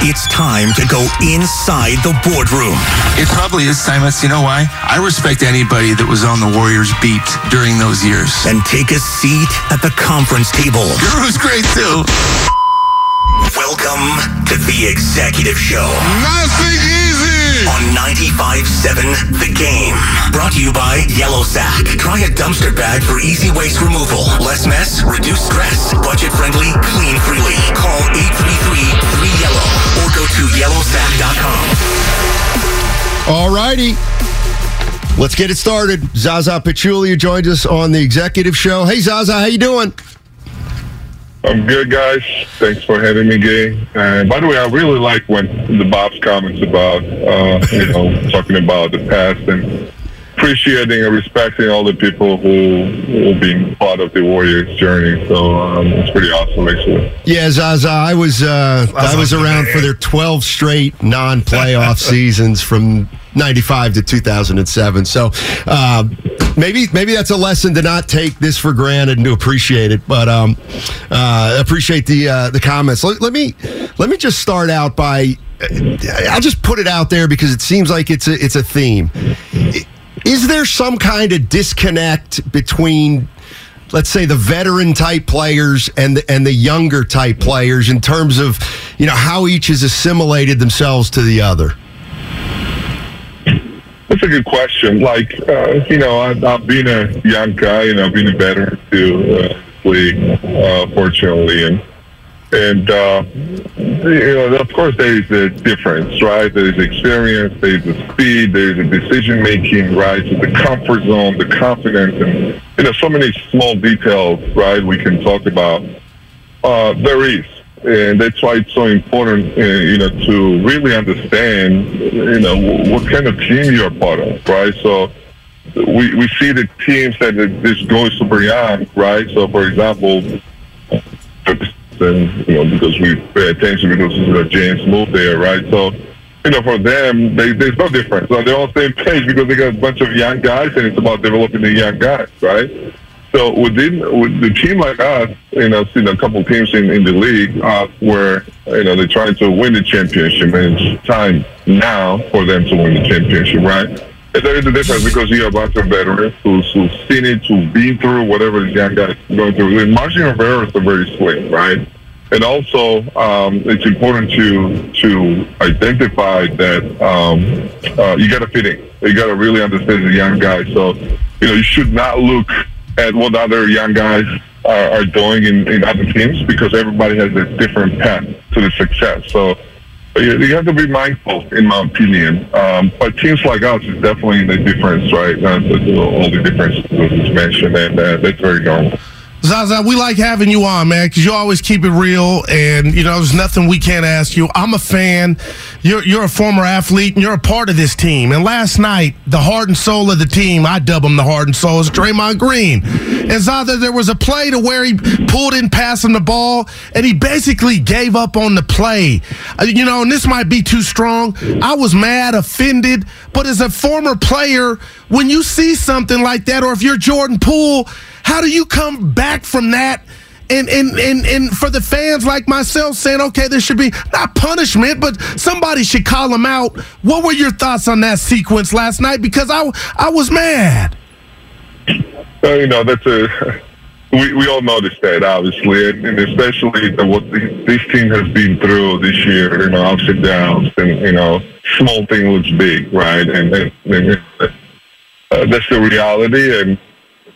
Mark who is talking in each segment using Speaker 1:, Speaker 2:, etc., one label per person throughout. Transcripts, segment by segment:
Speaker 1: It's time to go inside the boardroom.
Speaker 2: It probably is, Simus. You know why? I respect anybody that was on the Warriors beat during those years.
Speaker 1: And take a seat at the conference table.
Speaker 2: Guru's great too.
Speaker 1: Welcome to the Executive Show.
Speaker 3: Nothing easy.
Speaker 1: On 95.7 The Game. Brought to you by Yellow Sack. Try a dumpster bag for easy waste removal. Less mess, reduce stress. Budget friendly, clean freely. Call 833-3YELLOW or go to yellowsack.com.
Speaker 4: All righty. Let's get it started. Zaza Pachulia joins us on the executive show. Hey Zaza, how you doing?
Speaker 5: I'm good, guys. Thanks for having me, Gay. And by the way, I really like when the Bob's comments about, uh, you know, talking about the past and appreciating and respecting all the people who will be part of the Warriors journey. So um, it's pretty awesome, actually.
Speaker 4: Yeah, Zaza, I was uh, I was around for their 12 straight non-playoff seasons from 95 to 2007. So uh, maybe maybe that's a lesson to not take this for granted and to appreciate it. But um, uh, appreciate the uh, the comments. Let, let me let me just start out by I'll just put it out there because it seems like it's a it's a theme. Is there some kind of disconnect between let's say the veteran type players and the, and the younger type players in terms of you know how each has assimilated themselves to the other?
Speaker 5: That's a good question. Like, uh, you know, I, I've been a young guy and I've been a veteran to uh, league, uh, fortunately, and and uh, you know, of course, there is a difference, right? There is experience, there is a speed, there is a decision making, right? So the comfort zone, the confidence, and you know, so many small details, right? We can talk about. Uh, there is, and that's why it's so important, uh, you know, to really understand, you know, what kind of team you're part of, right? So we we see the teams that this goes super beyond, right? So, for example and you know because we pay attention because uh, James moved there, right? So you know for them, they, there's no difference. So they're on the same page because they got a bunch of young guys, and it's about developing the young guys, right? So within with the team like us, you know, seen a couple teams in, in the league uh, where you know they're trying to win the championship, and it's time now for them to win the championship, right? There is a difference because you have a bunch of veterans who's, who's seen it, who've been through whatever the young guys going through. And Marcin Rivera is a very slick, right? And also, um, it's important to to identify that um, uh, you got to fit in. You got to really understand the young guys. So, you know, you should not look at what other young guys are, are doing in, in other teams because everybody has a different path to the success. So, you, have to be mindful, in my opinion. Um, but teams like us is definitely the difference, right? Uh, all the difference was mentioned, and uh, that's very normal.
Speaker 6: Zaza, we like having you on, man, because you always keep it real, and you know there's nothing we can't ask you. I'm a fan. You're you're a former athlete, and you're a part of this team. And last night, the heart and soul of the team, I dub him the heart and soul, is Draymond Green. And Zaza, there was a play to where he pulled in, passing the ball, and he basically gave up on the play. Uh, you know, and this might be too strong. I was mad, offended, but as a former player, when you see something like that, or if you're Jordan Poole how do you come back from that? And, and, and, and for the fans like myself saying, okay, there should be not punishment, but somebody should call him out. What were your thoughts on that sequence last night? Because I, I was mad.
Speaker 5: uh, you know, that's a we, we all noticed that obviously, and, and especially the, what the, this team has been through this year. You know, ups and downs, and you know, small thing looks big, right? And, and, and uh, that's the reality, and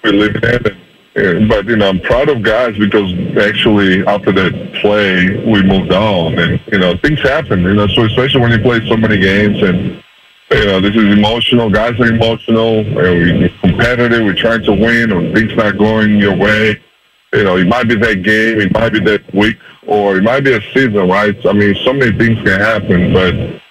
Speaker 5: we live in. And, but you know, I'm proud of guys because actually after that play, we moved on, and you know, things happen. You know, so especially when you play so many games and you know, this is emotional. Guys are emotional. We're competitive. We're trying to win, or things not going your way. You know, it might be that game, it might be that week, or it might be a season, right? I mean, so many things can happen, but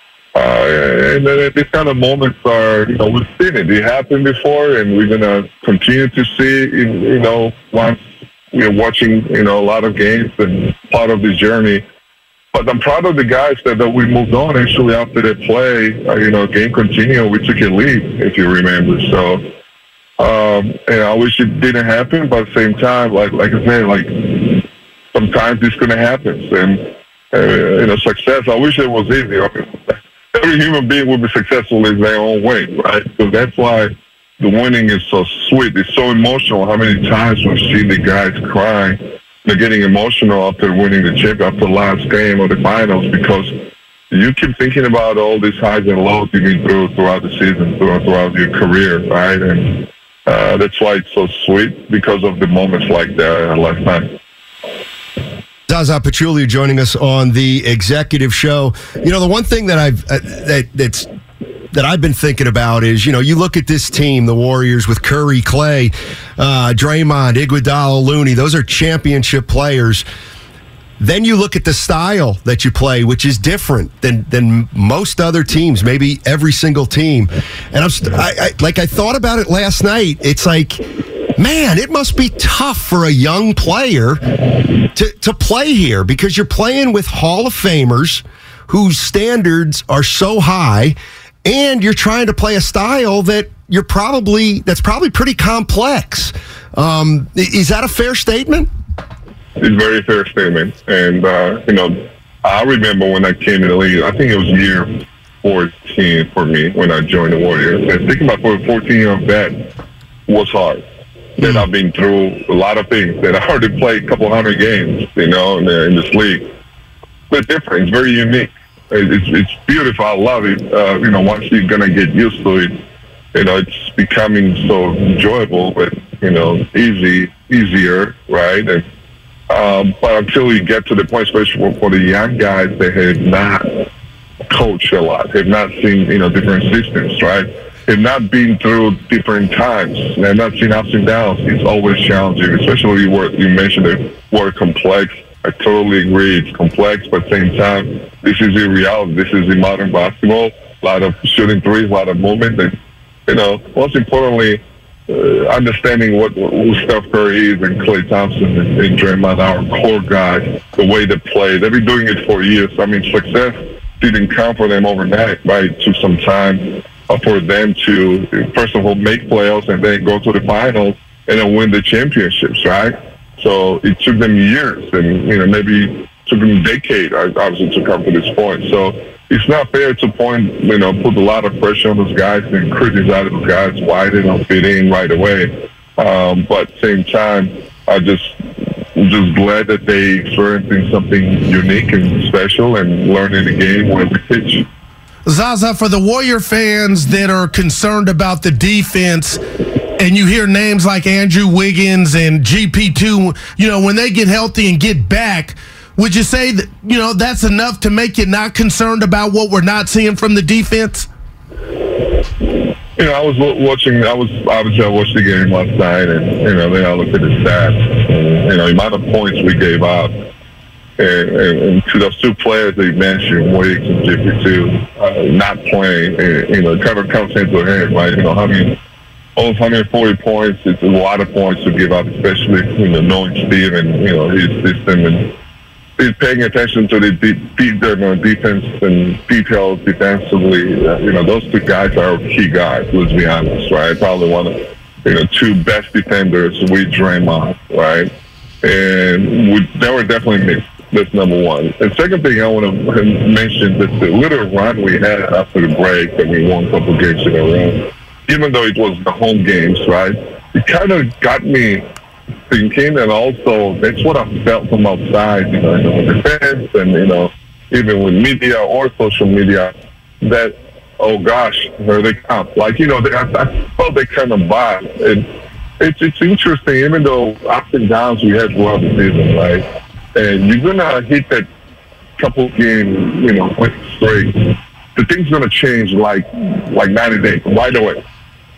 Speaker 5: uh, and then these kind of moments are, you know, we've seen it. It happened before, and we're gonna continue to see, you know, once we're watching, you know, a lot of games and part of this journey but I'm proud of the guys that, that we moved on actually after that play. Uh, you know, game continued. We took a lead, if you remember. So, um, and I wish it didn't happen, but at the same time, like like I said, like sometimes it's going to happen. And uh, you know, success. I wish it was easy. Every human being will be successful in their own way, right? So that's why the winning is so sweet. It's so emotional. How many times we've seen the guys crying they're getting emotional after winning the chip after the last game or the finals because you keep thinking about all these highs and lows you've been through throughout the season, throughout, throughout your career, right? And uh, that's why it's so sweet because of the moments like that last night.
Speaker 4: Zaza Pachulia joining us on the executive show. You know, the one thing that I've uh, that that's that I've been thinking about is, you know, you look at this team, the Warriors with Curry, Klay, uh, Draymond, Iguodala, Looney. Those are championship players. Then you look at the style that you play, which is different than than most other teams, maybe every single team. And I'm I, I, like I thought about it last night. It's like, man, it must be tough for a young player to to play here because you're playing with Hall of Famers whose standards are so high and you're trying to play a style that you're probably that's probably pretty complex. Um, is that a fair statement?
Speaker 5: It's a very fair statement, and uh, you know, I remember when I came in the league. I think it was year 14 for me when I joined the Warriors. And thinking about for a 14 year old vet was hard. That I've been through a lot of things. That I already played a couple hundred games, you know, in, the, in this league. But different. It's very unique. It's, it's beautiful. I love it. Uh, you know, once you're gonna get used to it, you know, it's becoming so enjoyable, but you know, easy, easier, right? And, um, but until you get to the point, especially for the young guys that have not coached a lot, have not seen you know different systems, right? Have not being through different times, and not seeing ups and downs. It's always challenging, especially what you mentioned the word complex I totally agree. It's complex, but at the same time, this is the reality. This is the modern basketball. A lot of shooting threes, a lot of movement, and you know, most importantly, uh, understanding what who Steph Curry is and Klay Thompson and, and Draymond, our core guys, the way they play. They've been doing it for years. I mean, success didn't come for them overnight, right? It took some time for them to, first of all, make playoffs and then go to the finals and then win the championships, right? So it took them years and, you know, maybe took them a decade, obviously, to come to this point. So it's not fair to point, you know, put a lot of pressure on those guys and criticize those guys why they don't fit in right away. Um, but same time, I just just glad that they experiencing something unique and special and learning the game when we pitch.
Speaker 6: Zaza, for the Warrior fans that are concerned about the defense, and you hear names like Andrew Wiggins and GP2, you know, when they get healthy and get back, would you say that, you know, that's enough to make you not concerned about what we're not seeing from the defense?
Speaker 5: You know, I was watching, I was, obviously, I watched the game last night, and, you know, then I looked at the stats, and, you know, the amount of points we gave up. And, and, and to those two players they mentioned, Wiggs and GP2, uh, not playing, and, you know, kind of comes into head, right? You know, how many almost 140 points. It's a lot of points to give up, especially you know knowing Steve and you know his system and he's paying attention to the deep, deep defense and details defensively. Uh, you know those two guys are key guys. Let's be honest, right? Probably one of you know two best defenders with Draymond, right? And we, they were definitely missed. That's number one. And second thing I want to mention that the little run we had after the break that we won a couple games in a row even though it was the home games, right? it kind of got me thinking, and also that's what I felt from outside, you know, the defense, and you know, even with media or social media, that oh gosh, here they come. Like you know, they, I, I felt they kind of vibe, and it's it's interesting. Even though ups and downs we had throughout the season, right? And you're gonna hit that couple game, you know, win straight. The thing's gonna change like like 90 days, right away.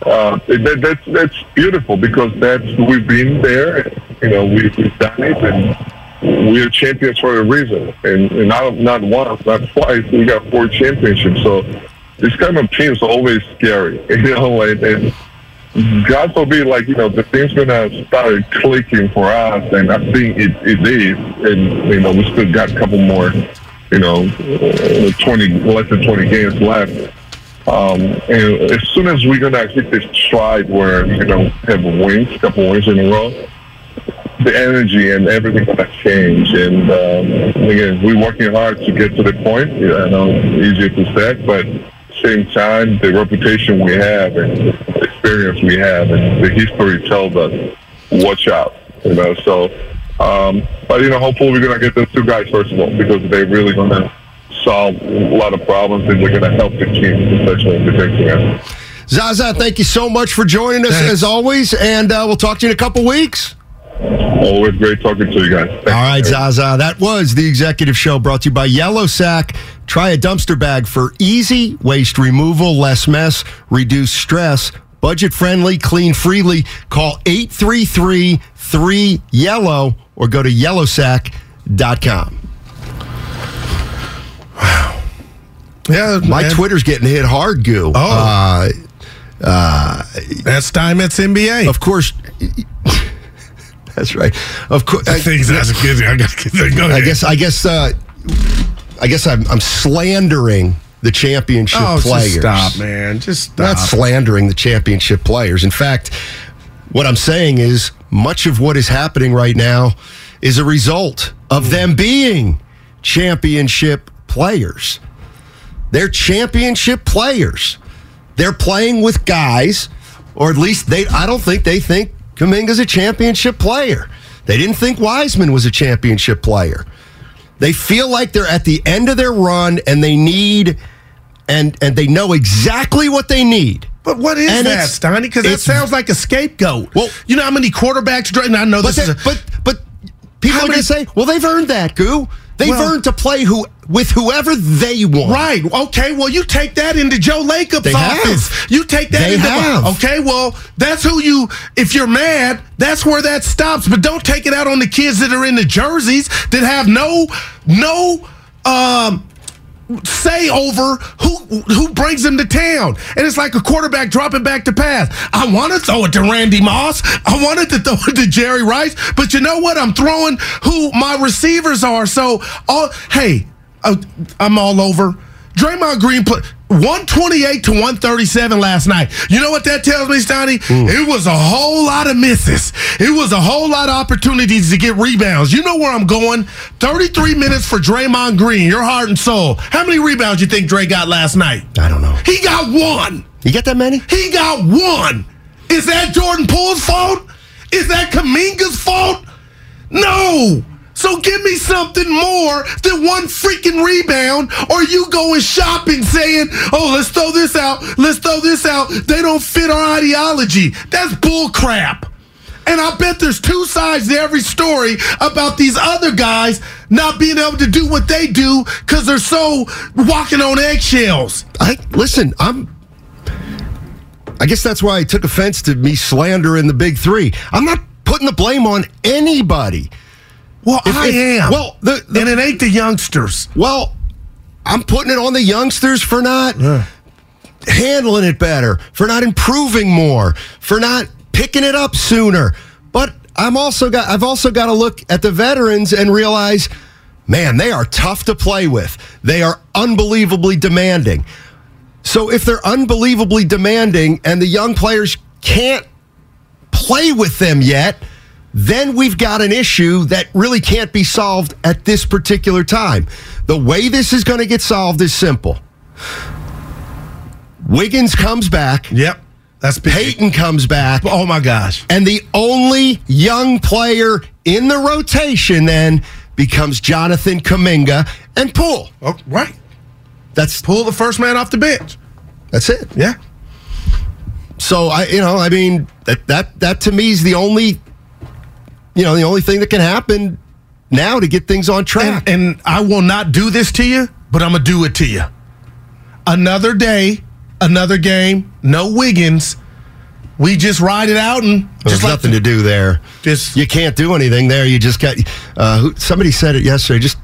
Speaker 5: Uh, that, that's that's beautiful because that's we've been there. You know, we've, we've done it, and we're champions for a reason. And, and not not once, not twice. We got four championships. So this kind of team is always scary. You know, and, and God forbid, like you know, the thing's gonna start clicking for us, and I think it, it is. And you know, we still got a couple more, you know, uh, twenty less than twenty games left. Um, and as soon as we're gonna hit this stride where you know have wins, a couple wins in a row, the energy and everything gonna change. And um, again, we're working hard to get to the point. Yeah, I know easier to say, but same time, the reputation we have and experience we have and the history tells us, watch out. You know, so. Um, but you know, hopefully we're gonna get those two guys first of all because they're really gonna solve a lot of problems and they're gonna help the team, especially in defensive end.
Speaker 4: Zaza, thank you so much for joining us
Speaker 6: Thanks.
Speaker 4: as always, and uh, we'll talk to you in a couple weeks.
Speaker 5: Always great talking to you guys. Thank
Speaker 4: All right. Zaza. That was the executive show brought to you by Yellow Sack. Try a dumpster bag for easy waste removal, less mess, reduce stress, budget friendly, clean freely. Call 833 3 Yellow or go to yellowsack.com. Wow.
Speaker 6: Yeah,
Speaker 4: My
Speaker 6: man.
Speaker 4: Twitter's getting hit hard, Goo.
Speaker 6: Oh.
Speaker 4: Uh,
Speaker 6: That's time. It's NBA.
Speaker 4: of course. That's right. Of course.
Speaker 6: I think that's good. I got to get that. Go
Speaker 4: I guess I guess uh, I guess I'm, I'm slandering the championship
Speaker 6: Oh,
Speaker 4: players.
Speaker 6: just stop, man. Just stop.
Speaker 4: Not slandering the championship players. In fact, what I'm saying is much of what is happening right now is a result of them being championship players. They're championship players. They're playing with guys, or at least they I don't think they think Kuminga's a championship player. They didn't think Wiseman was a championship player. They feel like they're at the end of their run and they need and and they know exactly what they need.
Speaker 6: But what is
Speaker 4: And
Speaker 6: that, Steiny? Because that sounds like a scapegoat.
Speaker 4: Well-
Speaker 6: you know how many quarterbacks? And I know this is
Speaker 4: that-
Speaker 6: a,
Speaker 4: but but people are going to say, "Well, they've earned that, Goo. They've
Speaker 6: Well-
Speaker 4: earned to play who with whoever they want."
Speaker 6: Right. Okay. Well, you take that into Joe Lacob's
Speaker 4: They
Speaker 6: office.
Speaker 4: have.
Speaker 6: You take that
Speaker 4: They
Speaker 6: into
Speaker 4: have.
Speaker 6: Okay. Well, that's who you. If you're mad, that's where that stops. But don't take it out on the kids that are in the jerseys that have no no um say over who who brings them to town. And it's like a quarterback dropping back to pass. I want to throw it to Randy Moss. I wanted to throw it to Jerry Rice. But you know what? I'm throwing who my receivers are. So, all, hey, uh, I'm all over. Draymond Green put 128 to 137 last night. You know what that tells me, Stoney? Hmm. It was a whole lot of misses. It was a whole lot of opportunities to get rebounds. You know where I'm going? 33 minutes for Draymond Green, your heart and soul. How many rebounds you think Dre got last night?
Speaker 4: I don't know.
Speaker 6: He got one.
Speaker 4: You get that many?
Speaker 6: He got one. Is that Jordan Poole's fault? Is that Kuminga's fault? No. So give me something more than one freaking rebound, or you going shopping saying, "Oh, let's throw this out. Let's throw this out." They don't fit our ideology. That's bull crap. And I bet there's two sides to every story about these other guys not being able to do what they do because they're so walking on eggshells.
Speaker 4: I listen. I'm. I guess that's why I took offense to me slandering the big three. I'm not putting the blame on anybody.
Speaker 6: Well,
Speaker 4: If-
Speaker 6: I
Speaker 4: if-
Speaker 6: am.
Speaker 4: well, the- the-
Speaker 6: and it ain't the youngsters.
Speaker 4: Well, I'm putting it on the youngsters for not handling it better, for not improving more, for not picking it up sooner. But I'm also got I've also got to look at the veterans and realize, man, they are tough to play with. They are unbelievably demanding. So if they're unbelievably demanding and the young players can't play with them yet, then we've got an issue that really can't be solved at this particular time. The way this is going to get solved is simple. Wiggins comes back.
Speaker 6: Yep. That's big.
Speaker 4: Peyton comes back.
Speaker 6: Oh my gosh.
Speaker 4: And the only young player in the rotation then becomes Jonathan Kuminga and Poole.
Speaker 6: Oh, right.
Speaker 4: That's
Speaker 6: Poole the first man off the bench.
Speaker 4: that's it.
Speaker 6: Yeah.
Speaker 4: So I, you know, I mean that that that to me is the only, you know, the only thing that can happen now to get things on track.
Speaker 6: And, and I will not do this to you, but I'm gonna do it to you. Another day, another game, no Wiggins. We just ride it out and
Speaker 4: There's
Speaker 6: like
Speaker 4: nothing to do there.
Speaker 6: Just
Speaker 4: You can't do anything there. You just got. Uh, somebody said it yesterday. Just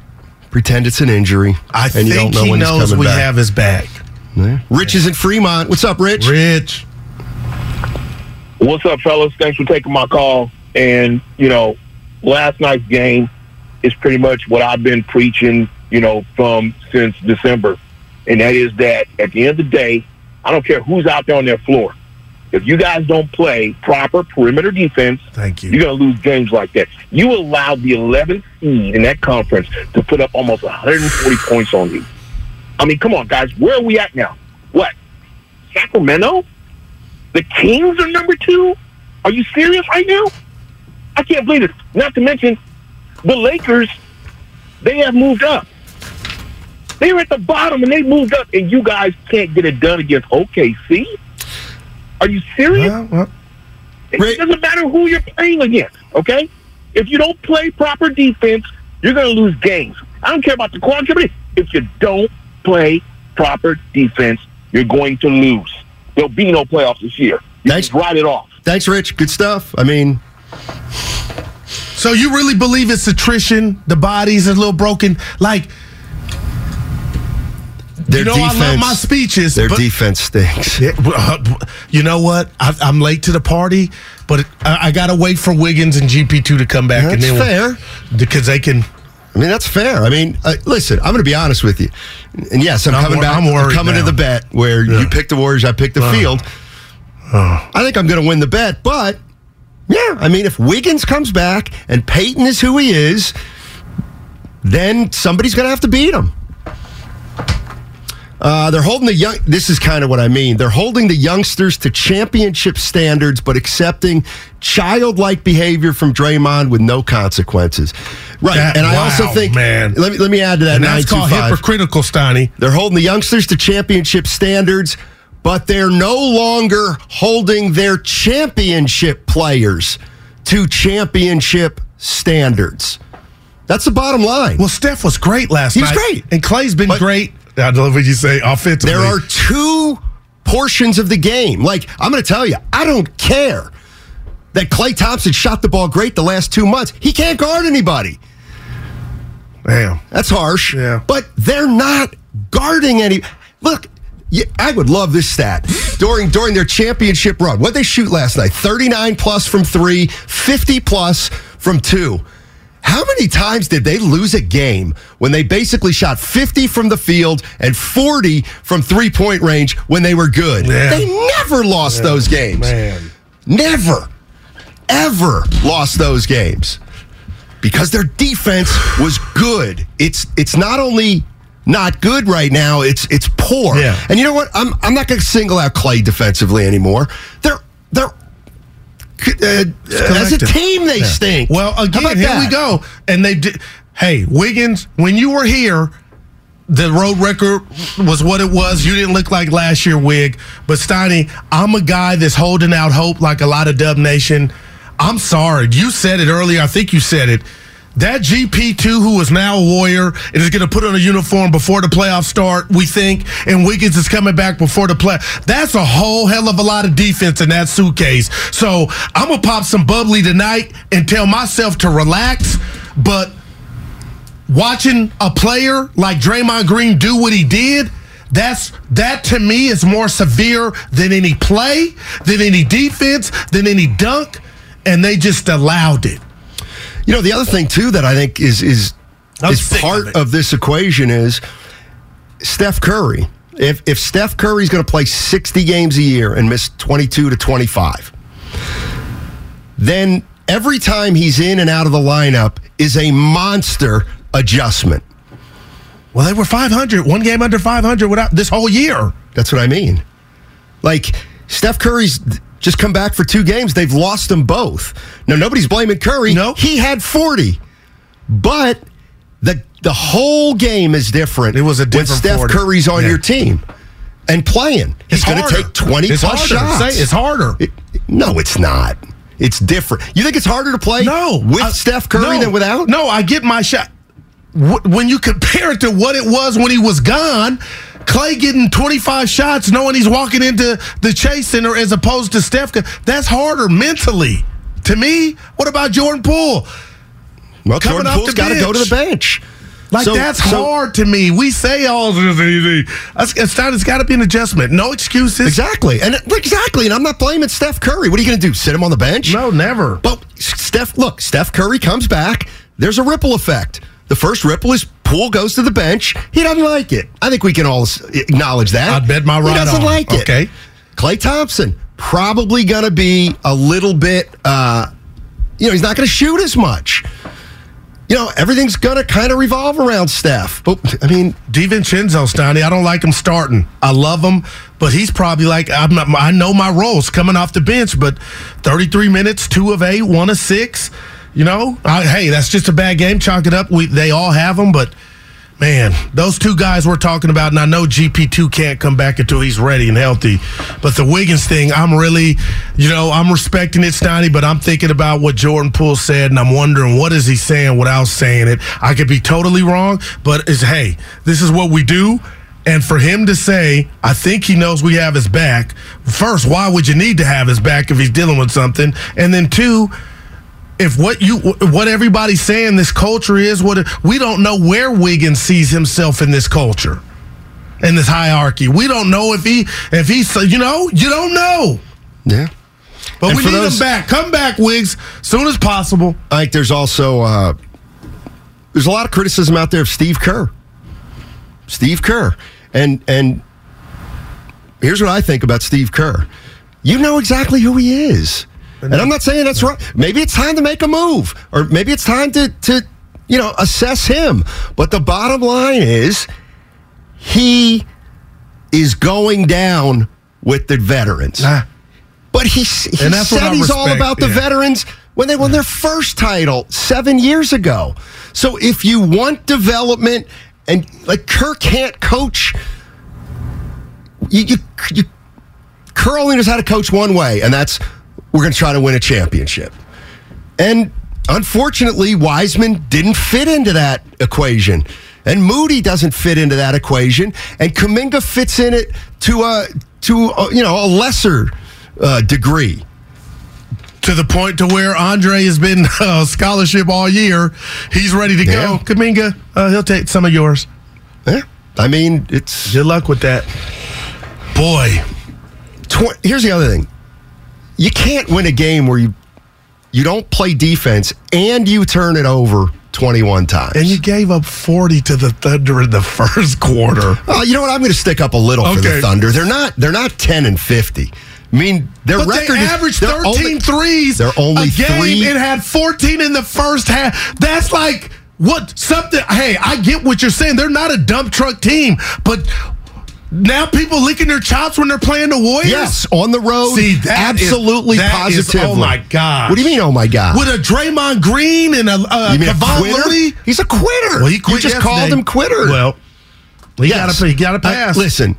Speaker 4: pretend it's an injury.
Speaker 6: I
Speaker 4: and
Speaker 6: think
Speaker 4: you don't know
Speaker 6: he
Speaker 4: when
Speaker 6: knows we
Speaker 4: back.
Speaker 6: have his back.
Speaker 4: Yeah. Rich is in Fremont. What's up, Rich?
Speaker 6: Rich.
Speaker 7: What's up, fellas? Thanks for taking my call. And, you know, last night's game is pretty much what I've been preaching, you know, from since December. And that is that at the end of the day, I don't care who's out there on their floor. If you guys don't play proper perimeter defense,
Speaker 6: Thank you.
Speaker 7: you're going to lose games like that. You allowed the 11th seed in that conference to put up almost 140 points on you. I mean, come on, guys. Where are we at now? What? Sacramento? The Kings are number two? Are you serious right now? I can't believe it. Not to mention, the Lakers, they have moved up. They were at the bottom and they moved up, and you guys can't get it done against OKC? Are you serious?
Speaker 6: Well, well,
Speaker 7: It
Speaker 4: Rick-
Speaker 7: doesn't matter who you're playing against, okay? If you don't play proper defense, you're going to lose games. I don't care about the quantity. If you don't play proper defense, you're going to lose. There'll be no playoffs this year. You
Speaker 4: Thanks.
Speaker 7: just write it off.
Speaker 4: Thanks, Rich. Good stuff. I mean,
Speaker 6: so you really believe it's attrition? The bodies are a little broken. Like
Speaker 4: their
Speaker 6: you know,
Speaker 4: defense.
Speaker 6: I love my speeches.
Speaker 4: Their defense stinks.
Speaker 6: Yeah, uh, you know what? I, I'm late to the party, but I, I got to wait for Wiggins and GP2 to come back.
Speaker 4: That's
Speaker 6: and then
Speaker 4: fair.
Speaker 6: Because they can.
Speaker 4: I mean, that's fair. I mean, uh, listen, I'm going to be honest with you. And yes, I'm,
Speaker 6: I'm
Speaker 4: coming
Speaker 6: wor-
Speaker 4: back.
Speaker 6: I'm worried
Speaker 4: coming
Speaker 6: now.
Speaker 4: to the bet where you pick the Warriors, I pick the field. I think I'm going to win the bet, but yeah, I mean, if Wiggins comes back and Peyton is who he is, then somebody's going to have to beat him. Uh, they're holding the young. This is kind of what I mean. They're holding the youngsters to championship standards, but accepting childlike behavior from Draymond with no consequences. Right,
Speaker 6: That-
Speaker 4: and I
Speaker 6: wow,
Speaker 4: also think.
Speaker 6: man.
Speaker 4: Let me let me add to that.
Speaker 6: And that's called hypocritical, Steiny.
Speaker 4: They're holding the youngsters to championship standards, but they're no longer holding their championship players to championship standards. That's the bottom line.
Speaker 6: Well, Steph was great last night.
Speaker 4: He was great.
Speaker 6: And Klay's been
Speaker 4: But-
Speaker 6: great. I love what you say offensively.
Speaker 4: There are two portions of the game. Like, I'm going to tell you, I don't care that Klay Thompson shot the ball great the last two months. He can't guard anybody.
Speaker 6: Damn.
Speaker 4: That's harsh.
Speaker 6: Yeah.
Speaker 4: But they're not guarding any. Look, yeah, I would love this stat during during their championship run. What they shoot last night? Thirty nine plus from three, 50 plus from two. How many times did they lose a game when they basically shot 50 from the field and 40 from three point range when they were good? They never lost those games.
Speaker 6: Man.
Speaker 4: Never, ever lost those games because their defense was good. It's it's not only not good right now, it's it's poor.
Speaker 6: Yeah.
Speaker 4: And you know what? I'm I'm not going to single out Klay defensively anymore. They're they're uh, as a team they
Speaker 6: Yeah.
Speaker 4: stink.
Speaker 6: Well, again, here
Speaker 4: that?
Speaker 6: we go. And they did. Hey, Wiggins, when you were here, the road record was what it was. You didn't look like last year, Wig. But Steiny, I'm a guy that's holding out hope like a lot of Dub Nation. I'm sorry. You said it earlier. I think you said it. That GP2, who is now a Warrior is going to put on a uniform before the playoffs start, we think, and Wiggins is coming back before the play. That's a whole hell of a lot of defense in that suitcase. So I'm going to pop some bubbly tonight and tell myself to relax. But watching a player like Draymond Green do what he did, that's that to me is more severe than any play, than any defense, than any dunk, and they just allowed it.
Speaker 4: You know, the other thing too that I think is is is part
Speaker 6: of
Speaker 4: of, this equation is Steph Curry. If if Steph Curry's going to play 60 games a year and miss 22 to 25, then every time he's in and out of the lineup is a monster adjustment.
Speaker 6: Well, they were 500, one game under 500 without this whole year.
Speaker 4: That's what I mean. Like Steph Curry's just come back for two games. They've lost them both. Now nobody's blaming Curry.
Speaker 6: No.
Speaker 4: He had 40. But the the whole game is different.
Speaker 6: It was a
Speaker 4: when
Speaker 6: different
Speaker 4: Steph
Speaker 6: 40.
Speaker 4: Curry's on
Speaker 6: Yeah.
Speaker 4: your team and playing. He's
Speaker 6: It's
Speaker 4: going to take 20
Speaker 6: It's
Speaker 4: plus
Speaker 6: harder.
Speaker 4: shots.
Speaker 6: Say- it's harder.
Speaker 4: It- no, it's not. It's different. You think it's harder to play
Speaker 6: No,
Speaker 4: with Steph Curry
Speaker 6: no.
Speaker 4: than without?
Speaker 6: No, I get my shot. When you compare it to what it was when he was gone, Klay getting 25 shots, knowing he's walking into the Chase Center as opposed to Steph, that's harder mentally. To me, what about Jordan Poole?
Speaker 4: Well,
Speaker 6: Coming
Speaker 4: Jordan Poole's got to go to the
Speaker 6: bench. Like
Speaker 4: So-
Speaker 6: that's
Speaker 4: so-
Speaker 6: hard to me. We say all this is easy. It's not. It's got to be an adjustment. No excuses.
Speaker 4: Exactly. And uh, exactly. And I'm not blaming Steph Curry. What are you going to do? Sit him on the bench?
Speaker 6: No, never.
Speaker 4: But Steph, look, Steph Curry comes back. There's a ripple effect. The first ripple is Poole goes to the bench. He doesn't like it. I think we can all acknowledge that.
Speaker 6: I'd bet my
Speaker 4: He doesn't
Speaker 6: on.
Speaker 4: like it.
Speaker 6: Okay.
Speaker 4: Klay Thompson probably going to be a little bit. Uh, you know, he's not going to shoot as much. You know, everything's going to kind of revolve around Steph. But I mean,
Speaker 6: DiVincenzo, Stoney, I don't like him starting. I love him, but he's probably like, I'm not, I know my roles coming off the bench, but 33 minutes, two of eight, one of six. You know, I, hey, that's just a bad game. Chalk it up. We, they all have them, but man, those two guys we're talking about, and I know GP2 can't come back until he's ready and healthy. But the Wiggins thing, I'm really, you know, I'm respecting it, Stoney, but I'm thinking about what Jordan Poole said, and I'm wondering what is he saying without saying it. I could be totally wrong, but it's hey, this is what we do. And for him to say, I think he knows we have his back. First, why would you need to have his back if he's dealing with something? And then two, if what you what everybody's saying this culture is what we don't know where Wiggins sees himself in this culture in this hierarchy we don't know if he if he's you know you don't know
Speaker 4: yeah.
Speaker 6: but
Speaker 4: And
Speaker 6: we need
Speaker 4: those-
Speaker 6: him back come back Wiggs soon as possible
Speaker 4: I think there's also uh, there's a lot of criticism out there of Steve Kerr. Steve Kerr, and and here's what I think about Steve Kerr. You know exactly who he is, and I'm not saying that's right. Maybe it's time to make a move, or maybe it's time to to you know assess him. But the bottom line is he is going down with the veterans.
Speaker 6: Nah.
Speaker 4: But he, he said he's all about the
Speaker 6: yeah.
Speaker 4: veterans when they won their first title seven years ago. So if you want development, and like Kerr can't coach, you, you, you Kerr only knows how to coach one way, and that's we're going to try to win a championship. And unfortunately, Wiseman didn't fit into that equation. And Moody doesn't fit into that equation. And Kuminga fits in it to a to a, you know a lesser uh, degree.
Speaker 6: to the point to where Andre has been uh, scholarship all year he's ready to
Speaker 4: Yeah.
Speaker 6: go Kuminga uh, he'll take some of yours
Speaker 4: Yeah, I mean it's
Speaker 6: good luck with that boy
Speaker 4: tw- here's the other thing. You can't win a game where you you don't play defense and you turn it over 21 times.
Speaker 6: and you gave up 40 to the Thunder in the first quarter
Speaker 4: Oh, you know what? I'm going to stick up a little for the Thunder. They're not. They're not 10 and 50. I mean, their
Speaker 6: But
Speaker 4: record
Speaker 6: they
Speaker 4: is
Speaker 6: averaged
Speaker 4: they're
Speaker 6: 13
Speaker 4: only-
Speaker 6: threes
Speaker 4: They're only
Speaker 6: a game
Speaker 4: three.
Speaker 6: and had 14 in the first half. That's like what something. Hey, I get what you're saying. They're not a dump truck team, but now people licking their chops when they're playing the Warriors.
Speaker 4: Yes, on the road.
Speaker 6: See, that is-
Speaker 4: absolutely
Speaker 6: that is-
Speaker 4: positively.
Speaker 6: oh my god!
Speaker 4: What do you mean? Oh my god!
Speaker 6: With a Draymond Green and a uh,
Speaker 4: you mean a
Speaker 6: Kevon? Looney?
Speaker 4: He's a quitter.
Speaker 6: Well, he quit
Speaker 4: You just
Speaker 6: yesterday.
Speaker 4: called him quitter.
Speaker 6: Well, he
Speaker 4: Yes.
Speaker 6: got to to
Speaker 4: I-
Speaker 6: pass.
Speaker 4: listen,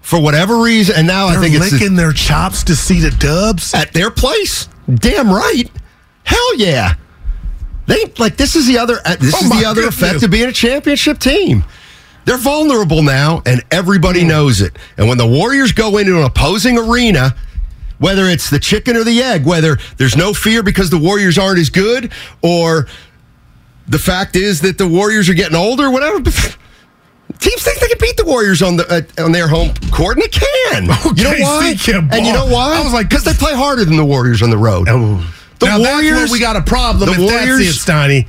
Speaker 4: for whatever reason, and now
Speaker 6: they're
Speaker 4: I think it's
Speaker 6: licking their chops to see the Dubs.
Speaker 4: at their place. Damn right. Hell yeah. They like this is the other uh, this
Speaker 6: Oh
Speaker 4: is the other
Speaker 6: goodness.
Speaker 4: effect of being a championship team. They're vulnerable now, and everybody knows it. And when the Warriors go into an opposing arena, whether it's the chicken or the egg, whether there's no fear because the Warriors aren't as good, or the fact is that the Warriors are getting older, whatever. Teams think they can beat the Warriors on the uh, on their home court, and they can. you know why? And you know why?
Speaker 6: I was like,
Speaker 4: because they play harder than the Warriors on the road.
Speaker 6: Oh.
Speaker 4: The
Speaker 6: now
Speaker 4: Warriors-
Speaker 6: we got a problem.
Speaker 4: the
Speaker 6: if that's
Speaker 4: Warriors-
Speaker 6: it, Steiny.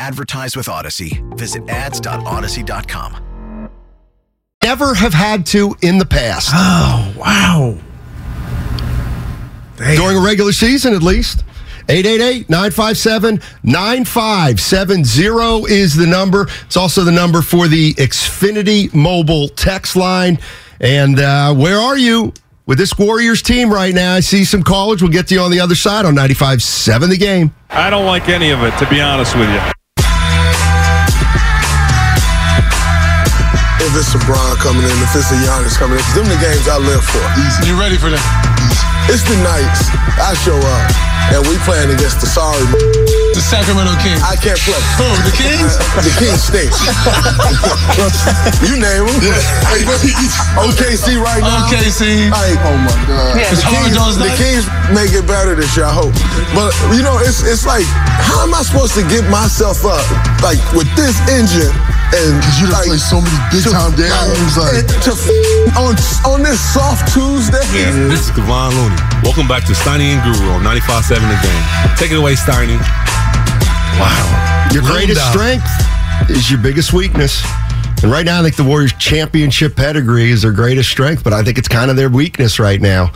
Speaker 8: Advertise with Audacy. Visit ads.audacy.com.
Speaker 4: Never have had to in the past.
Speaker 6: Oh, wow.
Speaker 4: During a regular season, at least. 888-957-9570 is the number. It's also the number for the Xfinity mobile text line. And uh, where are you with this Warriors team right now? I see some college. We'll get to you on the other side on 95.7 the game.
Speaker 9: I don't like any of it, to be honest with you.
Speaker 10: If it's LeBron coming in, if it's a Giannis coming in, them the games I live for.
Speaker 11: You ready for that?
Speaker 10: It's the nights I show up and we playing against the sorry.
Speaker 11: The Sacramento Kings.
Speaker 10: I can't play.
Speaker 11: Who? The Kings?
Speaker 10: the Kings State. you name them. OKC right now.
Speaker 11: OKC.
Speaker 10: Like, oh my God.
Speaker 11: Yeah. It's
Speaker 10: the,
Speaker 11: hard
Speaker 10: Kings, the
Speaker 11: nights?
Speaker 10: Kings make it better this year, I hope. But you know, it's it's like, how am I supposed to get myself up like with this engine? And
Speaker 11: you done
Speaker 10: like,
Speaker 11: play so many big time games, like-
Speaker 10: and to f- on on this soft Tuesday.
Speaker 12: Yeah, This is Kevon Looney. Welcome back to Steiny and Guru on 95.7 The Game. Take it away, Steiny.
Speaker 6: Wow.
Speaker 4: Your greatest strength is your biggest weakness. And right now, I think the Warriors' championship pedigree is their greatest strength, but I think it's kind of their weakness right now.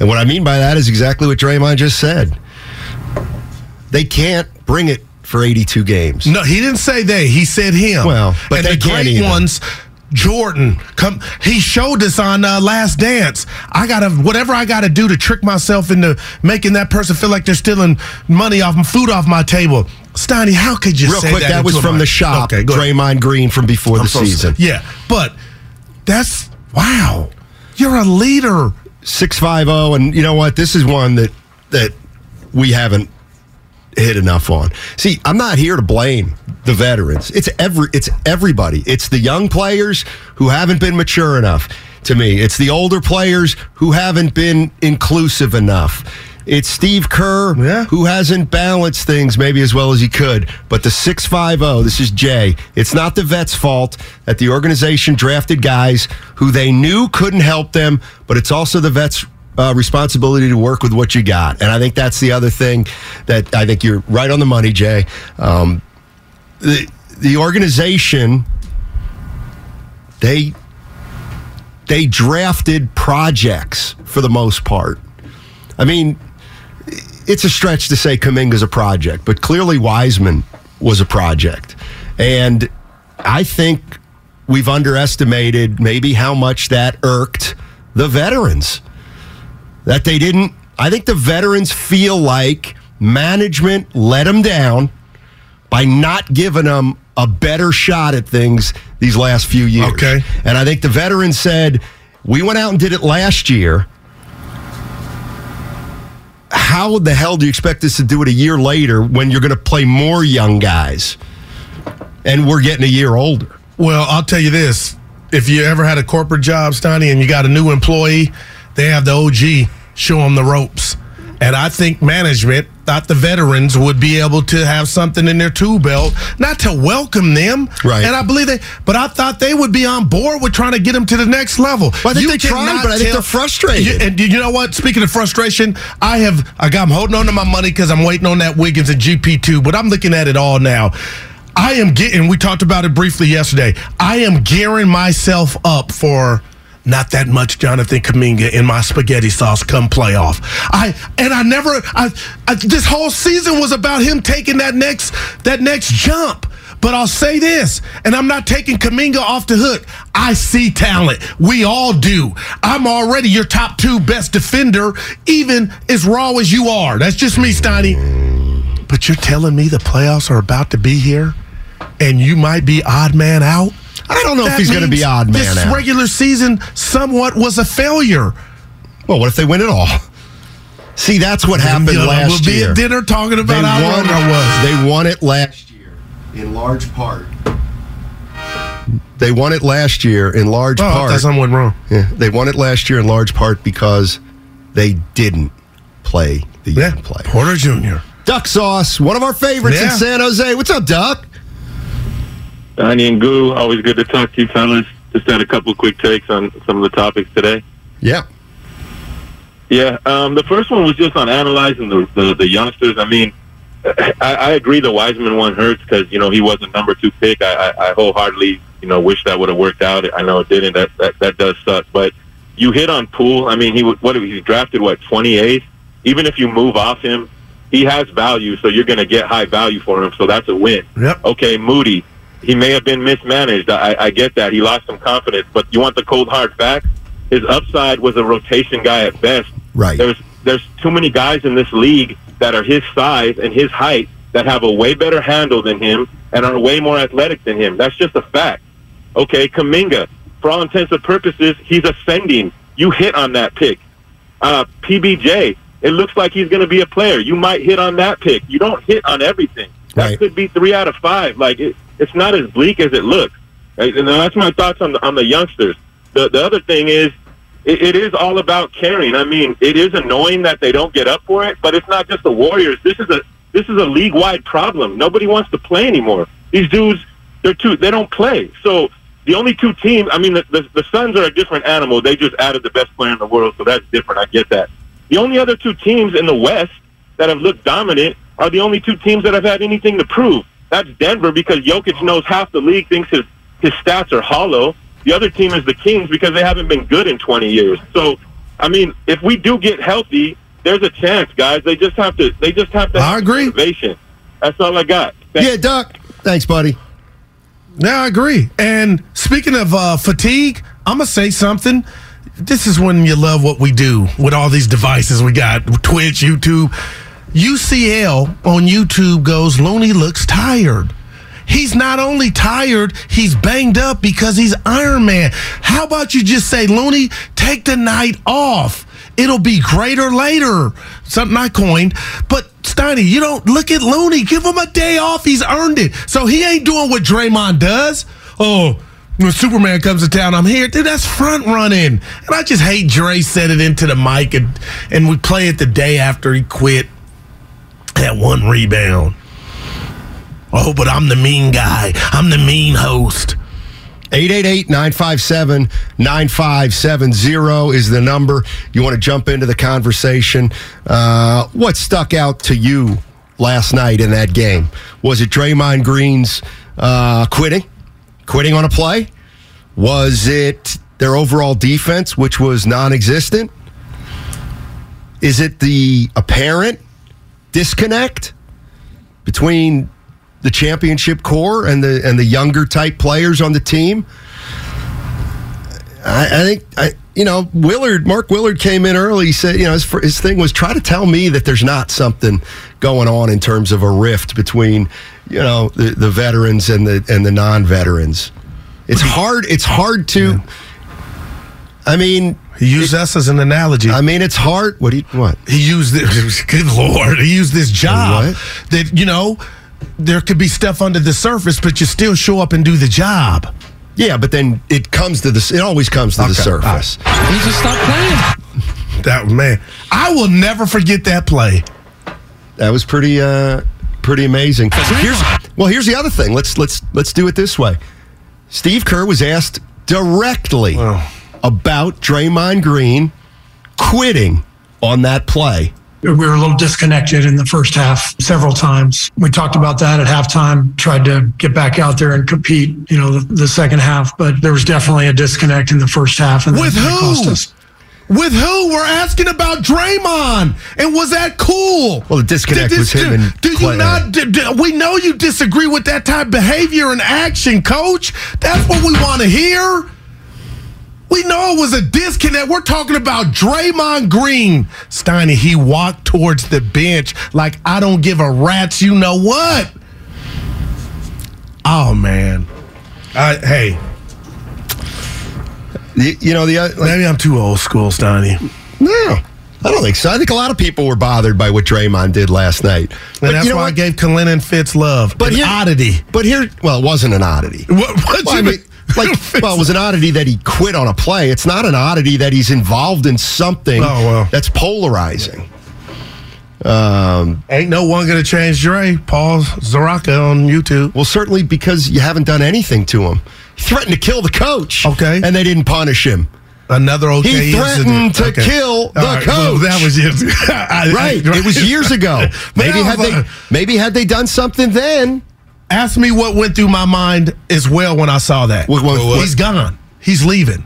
Speaker 4: And what I mean by that is exactly what Draymond just said. They can't bring it for 82 games.
Speaker 6: No, he didn't say they. He said him.
Speaker 4: Well, but
Speaker 6: and
Speaker 4: they
Speaker 6: the great
Speaker 4: either.
Speaker 6: ones. Jordan, come. He showed us on uh, Last Dance. I gotta whatever I gotta do to trick myself into making that person feel like they're stealing money off food off my table. Steiny, how could you
Speaker 4: Real
Speaker 6: say
Speaker 4: quick,
Speaker 6: that?
Speaker 4: that, was from the shop.
Speaker 6: Okay.
Speaker 4: Draymond Green from before
Speaker 6: I'm
Speaker 4: the
Speaker 6: so-
Speaker 4: season.
Speaker 6: Yeah, but that's wow. You're a leader.
Speaker 4: 650 and you know what this is one that that we haven't hit enough on see i'm not here to blame the veterans it's every it's everybody it's the young players who haven't been mature enough to me it's the older players who haven't been inclusive enough it's Steve Kerr who hasn't balanced things maybe as well as he could. But the 650, this is Jay. It's not the vets' fault that the organization drafted guys who they knew couldn't help them, but it's also the vets' uh, responsibility to work with what you got. And I think that's the other thing that I think you're right on the money, Jay. Um, the the organization they they drafted projects for the most part. I mean, it's a stretch to say Kuminga's a project, but clearly Wiseman was a project. And I think we've underestimated maybe how much that irked the veterans. That they didn't, I think the veterans feel like management let them down by not giving them a better shot at things these last few years.
Speaker 6: Okay.
Speaker 4: And I think the veterans said, we went out and did it last year how the hell do you expect us to do it a year later when you're going to play more young guys and we're getting a year older?
Speaker 6: Well, I'll tell you this. If you ever had a corporate job, Stoney, and you got a new employee, they have the OG show them the ropes. And I think management thought the veterans would be able to have something in their tool belt, not to welcome them.
Speaker 4: Right.
Speaker 6: And I believe they, but I thought they would be on board with trying to get them to the next level.
Speaker 4: Well, I think
Speaker 6: You
Speaker 4: they tried, but I think
Speaker 6: tell-
Speaker 4: they're frustrated.
Speaker 6: You- and you know what? Speaking of frustration, I have, I got, I'm holding on to my money because I'm waiting on that Wiggins and GP2, but I'm looking at it all now. I am getting, we talked about it briefly yesterday. I am gearing myself up for not that much Jonathan Kuminga in my spaghetti sauce come playoff. I and I never I, I this whole season was about him taking that next that next jump. But I'll say this, and I'm not taking Kuminga off the hook. I see talent. We all do. I'm already your top two best defender, even as raw as you are. That's just me, Steiny. But you're telling me the playoffs are about to be here, and you might be odd man out.
Speaker 4: I don't know if he's going to be odd man
Speaker 6: This
Speaker 4: out.
Speaker 6: regular season somewhat was a failure.
Speaker 4: Well, what if they win it all? See, that's what happened
Speaker 6: You know,
Speaker 4: last
Speaker 6: we'll be
Speaker 4: year.
Speaker 6: at dinner talking about
Speaker 4: they
Speaker 6: how
Speaker 4: won,
Speaker 6: wrong I was.
Speaker 4: They won it last year in large part. They won it last year in large
Speaker 6: Oh, I
Speaker 4: part.
Speaker 6: thought something went wrong.
Speaker 4: Yeah, they won it last year in large part because they didn't play the young play.
Speaker 6: Porter Jr.
Speaker 4: Duck Sauce, one of our favorites in San Jose. What's up, Duck?
Speaker 13: Donnie and Goo, always good to talk to you fellas. Just had a couple quick takes on some of the topics today.
Speaker 4: Yeah.
Speaker 13: Yeah, um, the first one was just on analyzing the, the, the youngsters. I mean, I, I agree the Wiseman one hurts because, you know, he was a number two pick. I, I, I wholeheartedly, you know, wish that would have worked out. I know it didn't. That, that, that does suck. But you hit on Poole. I mean, he what he drafted what 28th. Even if you move off him, he has value, so you're going to get high value for him. So that's a win.
Speaker 6: Yep.
Speaker 13: Okay, Moody. He may have been mismanaged. I, I get that. He lost some confidence, but you want the cold hard facts? His upside was a rotation guy at best.
Speaker 4: Right.
Speaker 13: There's there's too many guys in this league that are his size and his height that have a way better handle than him and are way more athletic than him. That's just a fact. Okay, Kuminga, for all intents and purposes, he's ascending. You hit on that pick. Uh, PBJ, it looks like he's going to be a player. You might hit on that pick. You don't hit on everything. That could be three out of five. Like it, it's not as bleak as it looks. Right? And that's my thoughts on the on the youngsters. The the other thing is, it, it is all about caring. I mean, it is annoying that they don't get up for it, but it's not just the Warriors. This is a this is a league wide problem. Nobody wants to play anymore. These dudes, they're too they don't play. So the only two teams, I mean, the, the the Suns are a different animal. They just added the best player in the world, so that's different. I get that. The only other two teams in the West that have looked dominant are the only two teams that have had anything to prove. That's Denver because Jokic knows half the league thinks his his stats are hollow. The other team is the Kings because they haven't been good in 20 years. So, I mean, if we do get healthy, there's a chance, guys. They just have to. They just have to. I agree. Motivation. That's all I got.
Speaker 4: Yeah, Doc. Thanks, buddy.
Speaker 6: Yeah, I agree. And speaking of uh, fatigue, I'm gonna say something. This is when you love what we do with all these devices we got Twitch, YouTube. UCL on YouTube goes, Looney looks tired. He's not only tired, he's banged up because he's Iron Man. How about you just say, Looney, take the night off? It'll be greater later. Something I coined. But Steiny, you don't look at Looney. Give him a day off. He's earned it. So he ain't doing what Draymond does. Oh, when Superman comes to town, I'm here. Dude, that's front running. And I just hate Dre said it into the mic and, and we play it the day after he quit. That one rebound. Oh, but I'm the mean guy. I'm the mean host.
Speaker 4: 888 957 9570 is the number. You want to jump into the conversation. Uh, what stuck out to you last night in that game? Was it Draymond Green's uh, quitting? Quitting on a play? Was it their overall defense, which was non existent? Is it the apparent disconnect between the championship core and the and the younger type players on the team. I, I think I, you know Willard. Mark Willard came in early. He said, you know, his, his thing was try to tell me that there's not something going on in terms of a rift between you know the, the veterans and the and the non-veterans. It's hard. It's hard to. I mean,
Speaker 6: he used us as an analogy.
Speaker 4: I mean, it's hard. What do you what?
Speaker 6: He used this. Good lord, he used this job that you know there could be stuff under the surface, but you still show up and do the job.
Speaker 4: Yeah, but then it comes to the. It always comes to the
Speaker 6: Okay,
Speaker 4: surface.
Speaker 6: He just stopped playing. That man, I will never forget that play.
Speaker 4: That was pretty uh pretty amazing. Here's well, here's the other thing. Let's let's let's do it this way. Steve Kerr was asked directly about Draymond Green quitting on that play.
Speaker 14: we were a little disconnected in the first half several times. We talked about that at halftime, tried to get back out there and compete, you know, the, the second half, but there was definitely a disconnect in the first half. And
Speaker 6: With who?
Speaker 14: cost us.
Speaker 6: With who? We're asking about Draymond, and was that cool?
Speaker 4: Well, the disconnect
Speaker 6: Did
Speaker 4: was
Speaker 6: this-
Speaker 4: him
Speaker 6: do-
Speaker 4: and
Speaker 6: Do you
Speaker 4: Klay.
Speaker 6: not? d- d- we know you disagree with that type of behavior and action, Coach. That's what we want to hear. We know it was a disconnect. We're talking about Draymond Green. Steiny, he walked towards the bench like I don't give a rat's you know what. Oh man. I, hey,
Speaker 4: You, you know the uh, like,
Speaker 6: maybe I'm too old school, Steiny.
Speaker 4: no. I don't think so. I think a lot of people were bothered by what Draymond did last night.
Speaker 6: And that's
Speaker 4: you know
Speaker 6: why I gave Kalin and Fitz love.
Speaker 4: But
Speaker 6: An
Speaker 4: here-
Speaker 6: oddity.
Speaker 4: But here, well, it wasn't an oddity.
Speaker 6: What, what
Speaker 4: Well, I
Speaker 6: you
Speaker 4: mean, like, well, it was an oddity that he quit on a play. It's not an oddity that he's involved in something
Speaker 6: Oh, well.
Speaker 4: that's polarizing. Um,
Speaker 6: Ain't no one going to change Dre. Paul Zaraka on YouTube.
Speaker 4: Well, certainly because you haven't done anything to him. He threatened to kill the coach.
Speaker 6: Okay.
Speaker 4: And they didn't punish him.
Speaker 6: Another okay
Speaker 4: He threatened
Speaker 6: incident.
Speaker 4: to
Speaker 6: Okay.
Speaker 4: kill the
Speaker 6: right,
Speaker 4: coach.
Speaker 6: well, that was years I-
Speaker 4: right. It was years ago. Maybe had they maybe had they done something then.
Speaker 6: Ask me what went through my mind as well when I saw that.
Speaker 4: What- what- what?
Speaker 6: He's gone. He's leaving.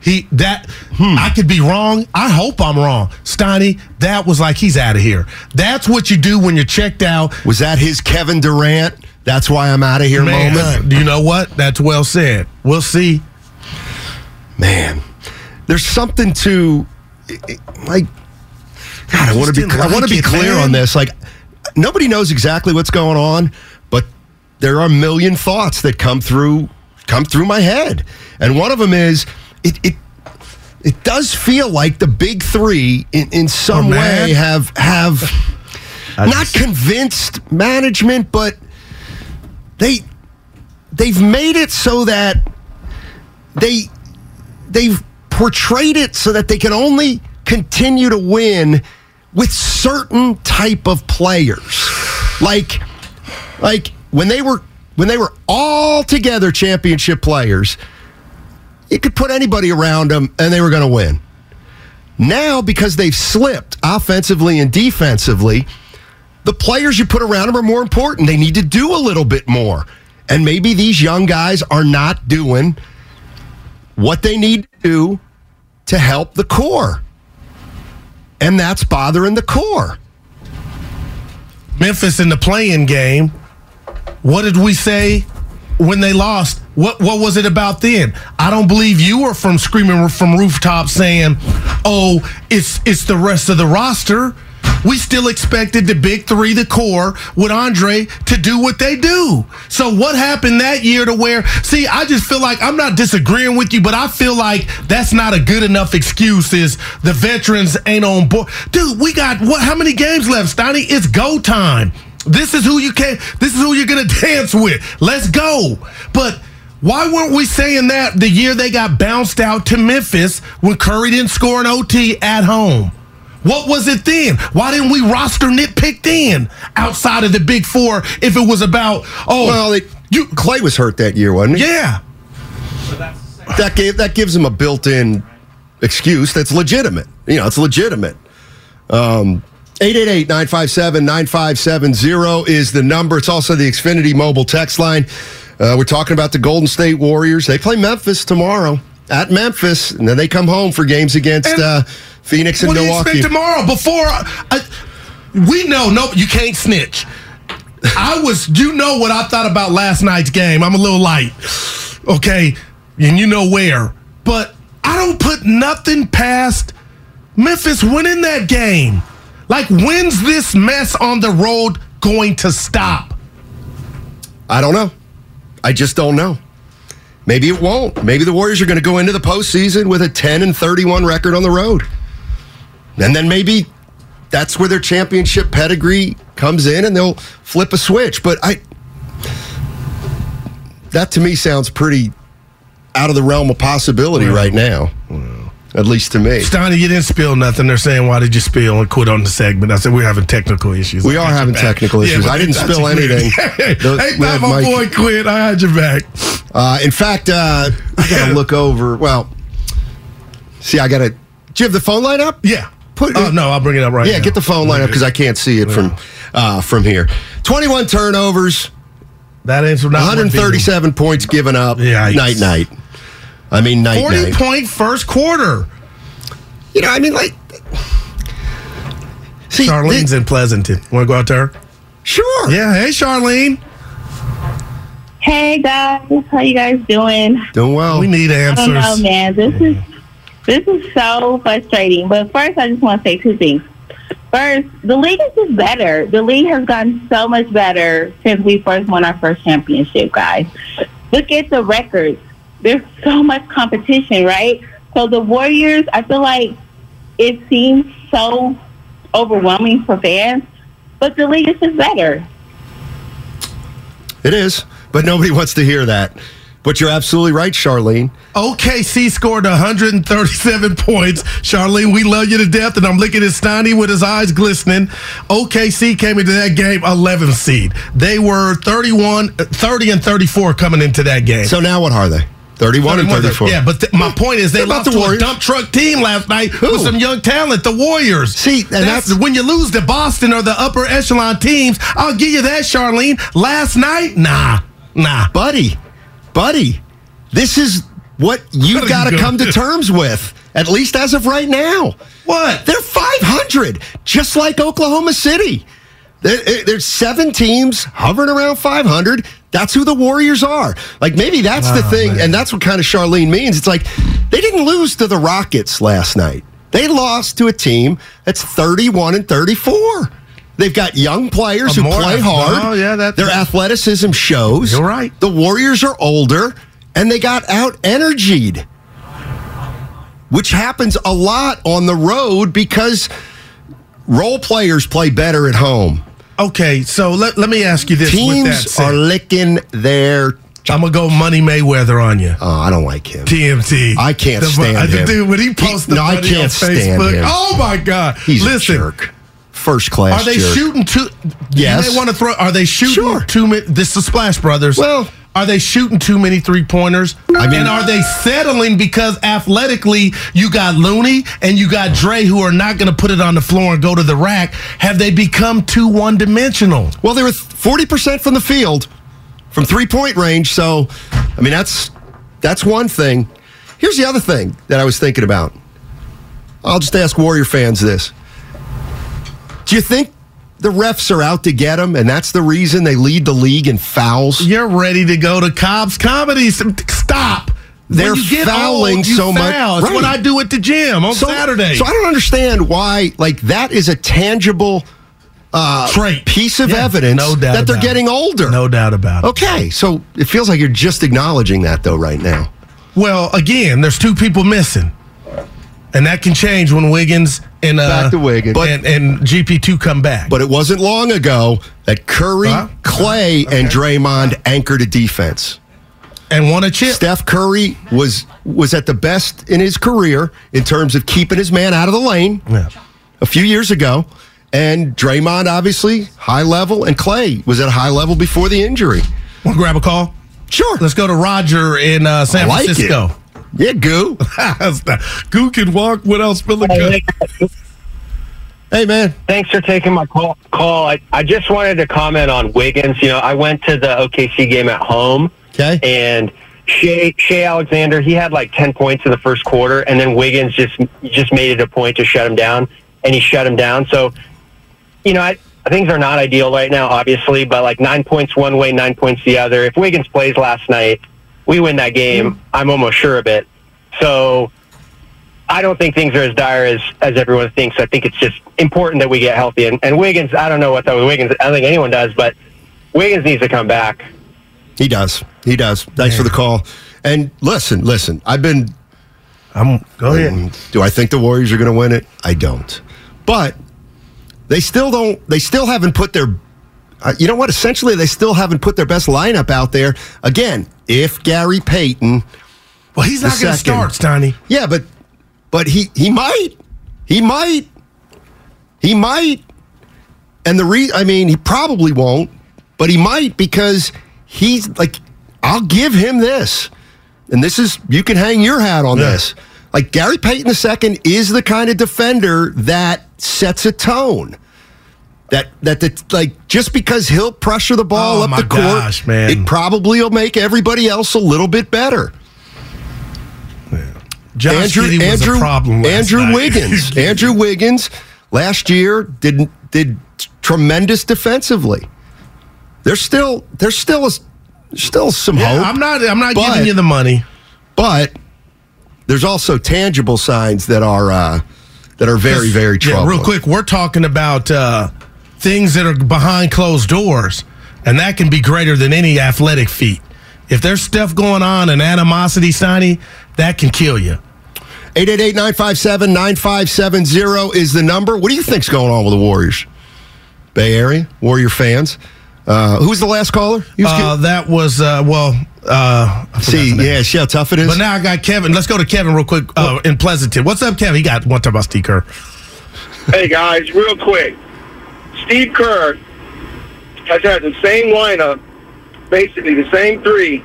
Speaker 6: He that
Speaker 4: Hmm.
Speaker 6: I could be wrong. I hope I'm wrong. Steiny, that was like he's out of here. That's what you do when you're checked out.
Speaker 4: Was that his Kevin Durant? That's why I'm out of here
Speaker 6: Man,
Speaker 4: moment.
Speaker 6: do you know what? That's well said. We'll see.
Speaker 4: Man, there's something to like. God, I want to be. I want to be clear
Speaker 6: man.
Speaker 4: on this. Like, nobody knows exactly what's going on, but there are a million thoughts that come through come through my head, and one of them is it. it it does feel like the big three, in, in some
Speaker 6: mad?
Speaker 4: way, have have not convinced management, but they they've made it so that they they've portrayed it so that they can only continue to win with certain type of players like like when they were when they were all together championship players you could put anybody around them and they were going to win now because they've slipped offensively and defensively the players you put around them are more important they need to do a little bit more and maybe these young guys are not doing what they need to do to help the core. And that's bothering the core.
Speaker 6: Memphis in the playing game. What did we say when they lost? What what was it about then? I don't believe you were from screaming from rooftops saying, "Oh, it's it's the rest of the roster." We still expected the big three, the core, with Andre to do what they do. So what happened that year to where? See, I just feel like I'm not disagreeing with you, but I feel like that's not a good enough excuse. Is the veterans ain't on board, dude? We got what? How many games left, Steiny? It's go time. This is who you can. This is who you're gonna dance with. Let's go. But why weren't we saying that the year they got bounced out to Memphis when Curry didn't score an OT at home? What was it then? Why didn't we roster nitpick then outside of the big four if it was about oh
Speaker 4: Well, they, you, Klay was hurt that year, wasn't he?
Speaker 6: yeah
Speaker 4: That gave that gives him a built-in excuse that's legitimate. You know, it's legitimate. Um 888-957-9570 is the number. It's also the Xfinity mobile text line. Uh, we're talking about the Golden State Warriors. They play Memphis tomorrow at Memphis, and then they come home for games against
Speaker 6: And
Speaker 4: uh, Phoenix and
Speaker 6: what
Speaker 4: Milwaukee.
Speaker 6: tomorrow? Before I, we know, no, you can't snitch. I was, you know what I thought about last night's game. I'm a little light, okay, and you know where. But I don't put nothing past Memphis winning that game. Like, when's this mess on the road going to stop?
Speaker 4: I don't know. I just don't know. Maybe it won't. Maybe the Warriors are going to go into the postseason with a 10 and 31 record on the road. And then maybe that's where their championship pedigree comes in and they'll flip a switch. But I that to me sounds pretty out of the realm of possibility right now. At least to me.
Speaker 6: Steiny, you didn't spill nothing. They're saying, why did you spill and quit on the segment? I said, we're having technical issues.
Speaker 4: We
Speaker 6: I
Speaker 4: are having technical issues.
Speaker 6: but
Speaker 4: I didn't spill anything. hey,
Speaker 6: my
Speaker 4: Mike-
Speaker 6: boy quit. I had your back.
Speaker 4: Uh, in fact, uh, I got to look over. Well, see, I got to. Do you have the phone line up?
Speaker 6: Yeah.
Speaker 4: Put,
Speaker 6: Oh, no, I'll bring it up right
Speaker 4: yeah,
Speaker 6: now.
Speaker 4: get the phone line up because I can't see it from uh, from here. Twenty-one turnovers,
Speaker 6: That answer
Speaker 4: one hundred thirty-seven points given up.
Speaker 6: Yikes.
Speaker 4: Night night. I mean night
Speaker 6: 40
Speaker 4: night.
Speaker 6: point first quarter.
Speaker 4: You know, I mean, like. See,
Speaker 6: Charlene's in Pleasanton. Want to go out there?
Speaker 4: Sure.
Speaker 6: Yeah. Hey, Charlene.
Speaker 15: Hey guys, how you guys doing?
Speaker 4: Doing well.
Speaker 6: We need
Speaker 15: I don't know, man. This is this is so frustrating. But first, I just want to say two things. First, the league is just better. The league has gotten so much better since we first won our first championship, guys. Look at the records. There's so much competition, right? So the Warriors, I feel like it seems so overwhelming for fans, but the league is just better.
Speaker 4: It is, but nobody wants to hear that But you're absolutely right, Charlene.
Speaker 6: OKC scored 137 points. Charlene, we love you to death, and I'm looking at Steiny with his eyes glistening. OKC came into that game 11th seed. They were 31, 30 and 34 coming into that game.
Speaker 4: So now what are they? 31, and 34.
Speaker 6: Yeah, but th- my point is they
Speaker 4: They're
Speaker 6: lost
Speaker 4: the
Speaker 6: to a dump truck team last night
Speaker 4: Who?
Speaker 6: with some young talent, the Warriors.
Speaker 4: See, and
Speaker 6: that's,
Speaker 4: that's-
Speaker 6: when you lose to Boston or the upper echelon teams. I'll give you that, Charlene. Last night, nah, nah.
Speaker 4: buddy, buddy, this is what you've got to come
Speaker 6: gonna
Speaker 4: terms with, at least as of right now.
Speaker 6: What?
Speaker 4: They're 500, just like Oklahoma City. There- eh, There's seven teams hovering around 500. That's who the Warriors are. Like maybe that's the thing,
Speaker 6: man.
Speaker 4: and that's what kind of Charlene means. It's like they didn't lose to the Rockets last night. They lost to a team that's 31 and 34. They've got young players
Speaker 6: A
Speaker 4: who play hard.
Speaker 6: Oh, yeah, that-
Speaker 4: Their athleticism shows.
Speaker 6: You're right.
Speaker 4: The Warriors are older and they got out energied, which happens a lot on the road because role players play better at home.
Speaker 6: Okay, so let, let me ask you this. with that
Speaker 4: Teams are licking their.
Speaker 6: I'm gonna go Money Mayweather on you.
Speaker 4: Oh, I don't like him.
Speaker 6: TMT.
Speaker 4: I can't
Speaker 6: The-
Speaker 4: stand
Speaker 6: uh,
Speaker 4: him.
Speaker 6: Dude, when he posts the
Speaker 4: no, I can't
Speaker 6: on
Speaker 4: stand
Speaker 6: Facebook, oh my god!
Speaker 4: He's
Speaker 6: Listen,
Speaker 4: a jerk. First class.
Speaker 6: are they
Speaker 4: jerk.
Speaker 6: shooting two?
Speaker 4: Yes.
Speaker 6: They want to throw. Are they shooting
Speaker 4: Sure.
Speaker 6: too many? This is Splash Brothers.
Speaker 4: Well-
Speaker 6: are they shooting too many three pointers?
Speaker 4: I mean-
Speaker 6: and are they settling because athletically you got Looney and you got Dre who are not going to put it on the floor and go to the rack? Have they become too one dimensional?
Speaker 4: Well, they were 40% from the field, from three point range. So, I mean, that's that's one thing. Here's the other thing that I was thinking about. I'll just ask Warrior fans this. Do you think the refs are out to get them, and that's the reason they lead the league in fouls?
Speaker 6: You're ready to go to Cobb's Comedy. Stop.
Speaker 4: They're
Speaker 6: you get
Speaker 4: fouling
Speaker 6: old,
Speaker 4: so much.
Speaker 6: foul. It's
Speaker 4: Right.
Speaker 6: what I do at the gym on
Speaker 4: So-
Speaker 6: Saturday.
Speaker 4: So I don't understand why, like, that is a tangible uh,
Speaker 6: Trait.
Speaker 4: piece of
Speaker 6: Yeah,
Speaker 4: evidence
Speaker 6: no doubt
Speaker 4: that they're getting
Speaker 6: it.
Speaker 4: older.
Speaker 6: No doubt about it.
Speaker 4: Okay, so it feels like you're just acknowledging that, though, right now.
Speaker 6: Well, again, there's two people missing. And that can change when Wiggins and uh,
Speaker 4: Back to Wiggins. But-
Speaker 6: and, and GP2 come back.
Speaker 4: But it wasn't long ago that Curry,
Speaker 6: Huh?
Speaker 4: Klay, and Draymond anchored a defense.
Speaker 6: and won a chip.
Speaker 4: Steph Curry was was at the best in his career in terms of keeping his man out of the lane
Speaker 6: Yeah.
Speaker 4: a few years ago. And Draymond, obviously, high level, and Klay was at a high level before the injury.
Speaker 6: Want to grab a call?
Speaker 4: Sure.
Speaker 6: Let's go to Roger in uh, San
Speaker 4: like it. Yeah, goo.
Speaker 6: Goo can walk without spilling gun.
Speaker 4: Hey, man.
Speaker 16: Thanks for taking my call. Call. I, I just wanted to comment on Wiggins. You know, I went to the OKC game at home,
Speaker 4: Okay.
Speaker 16: and Shai Shai Alexander he had like ten points in the first quarter, and then Wiggins just just made it a point to shut him down, and he shut him down. So, you know, I, things are not ideal right now, obviously, but like nine points one way, nine points the other. If Wiggins plays last night, we win that game. I'm almost sure of it. So. I don't think things are as dire as, as everyone thinks. I think it's just important that we get healthy. And, and Wiggins, I don't know what's up with Wiggins. I don't think anyone does, but Wiggins needs to come back.
Speaker 4: He does. He does. Thanks for the call. And listen, listen, I've been
Speaker 6: I'm go ahead.
Speaker 4: Um, do I think the Warriors are going to win it? I don't. But they still don't. They still haven't put their. Uh, you know what? Essentially, they still haven't put their best lineup out there. Again, if Gary Payton,
Speaker 6: Well, he's not going to start, Steiny.
Speaker 4: yeah, but but he he might, he might, he might, and the re. I mean, he probably won't, but he might because he's like, I'll give him this, and this is you can hang your hat on
Speaker 6: Yeah.
Speaker 4: this. Like Gary Payton II is the kind of defender that sets a tone. That that the, like just because he'll pressure the ball
Speaker 6: Oh,
Speaker 4: up the court,
Speaker 6: gosh, man.
Speaker 4: it probably will make everybody else a little bit better.
Speaker 6: Josh
Speaker 4: Andrew Andrew
Speaker 6: a problem last
Speaker 4: Andrew
Speaker 6: night.
Speaker 4: Wiggins. Andrew Wiggins last year did did tremendous defensively. There's still there's still a, still some
Speaker 6: Yeah,
Speaker 4: hope.
Speaker 6: I'm not. I'm not
Speaker 4: But-
Speaker 6: giving you the money.
Speaker 4: but there's also tangible signs that are uh, that are very very
Speaker 6: Yeah, real quick, we're talking about uh, things that are behind closed doors, and that can be greater than any athletic feat. If there's stuff going on and animosity, Steiny, that can kill you.
Speaker 4: 888-957-9570 is the number. What do you think's going on with the Warriors? Bay Area Warrior fans. Uh, who was the last caller? Was
Speaker 6: Uh, that was uh, well. Uh,
Speaker 4: See, yeah, see how tough it is.
Speaker 6: But now I got Kevin. Let's go to Kevin real quick uh, in Pleasanton. What's up, Kevin? He got one talk about Steve Kerr.
Speaker 7: Hey guys, real quick. Steve Kerr has had the same lineup, basically the same three,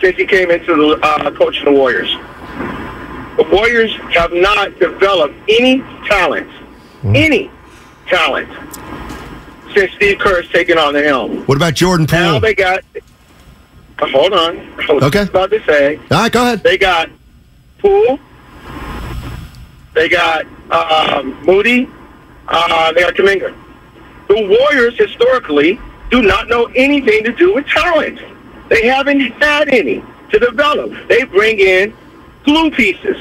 Speaker 7: since he came into the uh, coaching the Warriors. The Warriors have not developed any talent, any talent, since Steve Kerr has taken on the helm.
Speaker 4: what about Jordan Poole?
Speaker 7: Now they got. Hold on. I was
Speaker 4: Okay.
Speaker 7: about to say.
Speaker 4: All right, go ahead.
Speaker 7: They got Poole. They got um, Moody. Uh, they got Kuminga. The Warriors historically do not know anything to do with talent. They haven't had any to develop. They bring in glue pieces.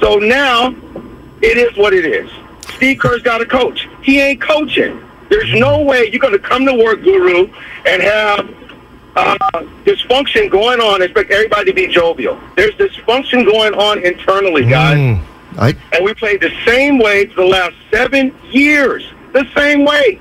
Speaker 7: So now it is what it is. Steve Kerr's got a coach. He ain't coaching. There's no way you're going to come to work, Guru, and have uh, dysfunction going on. Expect everybody to be jovial. There's dysfunction going on internally, guys.
Speaker 4: I,
Speaker 7: And we played the same way for the last seven years. The same way.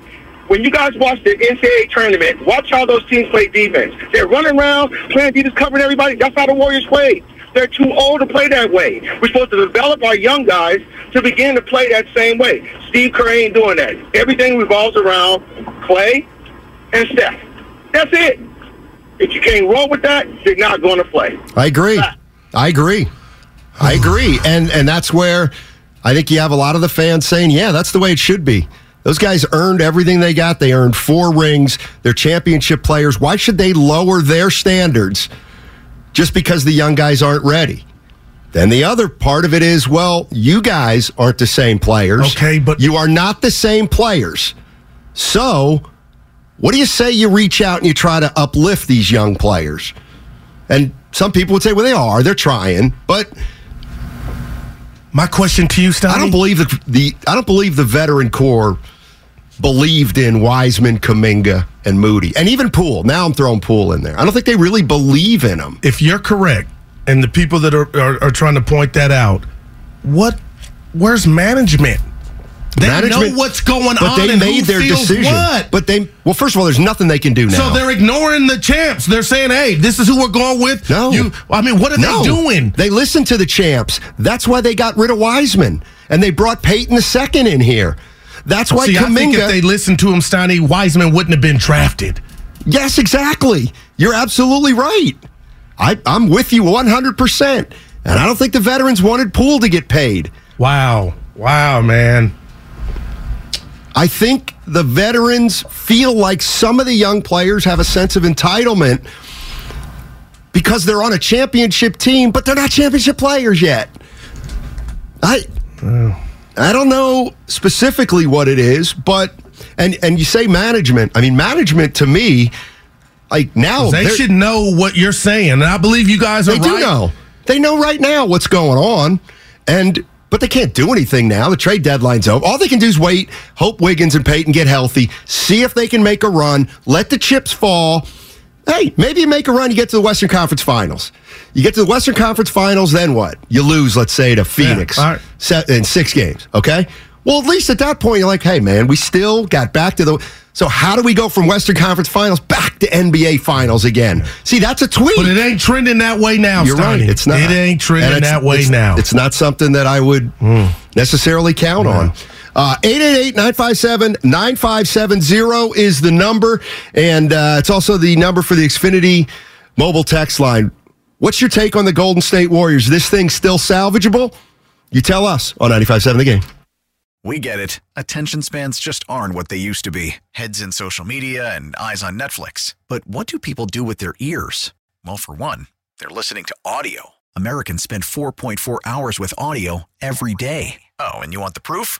Speaker 7: When you guys watch the NCAA tournament, watch how those teams play defense. They're running around, playing defense, covering everybody. That's how the Warriors play. They're too old to play that way. We're supposed to develop our young guys to begin to play that same way. Steve Kerr ain't doing that. Everything revolves around Klay and Steph. That's it. If you can't roll with that, you're not going to play.
Speaker 4: I agree. I agree. I agree. And and that's where I think you have a lot of the fans saying, "Yeah, that's the way it should be." Those guys earned everything they got. They earned four rings. They're championship players. Why should they lower their standards just because the young guys aren't ready? Then the other part of it is, well, you guys aren't the same players.
Speaker 6: Okay, but
Speaker 4: you are not the same players. So, what do you say you reach out and you try to uplift these young players? And some people would say, well, they are. They're trying, but
Speaker 6: my question to you, Stoney,
Speaker 4: I don't believe that the I don't believe the veteran core believed in Wiseman, Kuminga, and Moody, and even Poole. Now I'm throwing Poole in there. I don't think they really believe in them.
Speaker 6: If you're correct, and the people that are, are, are trying to point that out, what? Where's management? They know what's going
Speaker 4: but
Speaker 6: on.
Speaker 4: they made their decision.
Speaker 6: What?
Speaker 4: But they well, first of all, there's nothing they can do now.
Speaker 6: So they're ignoring the champs. They're saying, "Hey, this is who we're going with."
Speaker 4: No,
Speaker 6: you. I mean, what are
Speaker 4: no.
Speaker 6: they doing?
Speaker 4: They listened to the champs. That's why they got rid of Wiseman, and they brought Payton the second in here. That's why
Speaker 6: See, I think if they listened to him, Steiny Wiseman wouldn't have been drafted.
Speaker 4: Yes, exactly. You're absolutely right. I, I'm with you 100%. And I don't think the veterans wanted Poole to get paid.
Speaker 6: Wow. Wow, man.
Speaker 4: I think the veterans feel like some of the young players have a sense of entitlement because they're on a championship team, but they're not championship players yet. I I don't know specifically what it is, but and and you say management. I mean, management to me, like now
Speaker 6: they should know what you're saying, and I believe you guys are
Speaker 4: they do know. They know right now what's going on, and but they can't do anything now. The trade deadline's over. All they can do is wait, hope Wiggins and Payton get healthy, see if they can make a run, let the chips fall. Hey, maybe you make a run, you get to the Western Conference Finals. You get to the Western Conference Finals, then what? You lose, let's say, to Phoenix
Speaker 6: all right.
Speaker 4: in six games. Okay. Well, at least at that point, you're like, hey, man, we still got back to the. So how do we go from Western Conference Finals back to NBA Finals again? See, that's a tweet.
Speaker 6: But it ain't trending that way now,
Speaker 4: You're right. It's not.
Speaker 6: It ain't trending that way
Speaker 4: it's-
Speaker 6: now.
Speaker 4: It's not something that I would hmm. necessarily count on. Uh, 888-957-9570 is the number, and uh, it's also the number for the Xfinity mobile text line. What's your take on the Golden State Warriors? This thing still salvageable? You tell us on 95.7 The Game.
Speaker 8: We get it. Attention spans just aren't what they used to be heads in social media and eyes on Netflix. But what do people do with their ears? Well, for one, they're listening to audio. Americans spend 4.4 hours with audio every day. Oh, and you want the proof?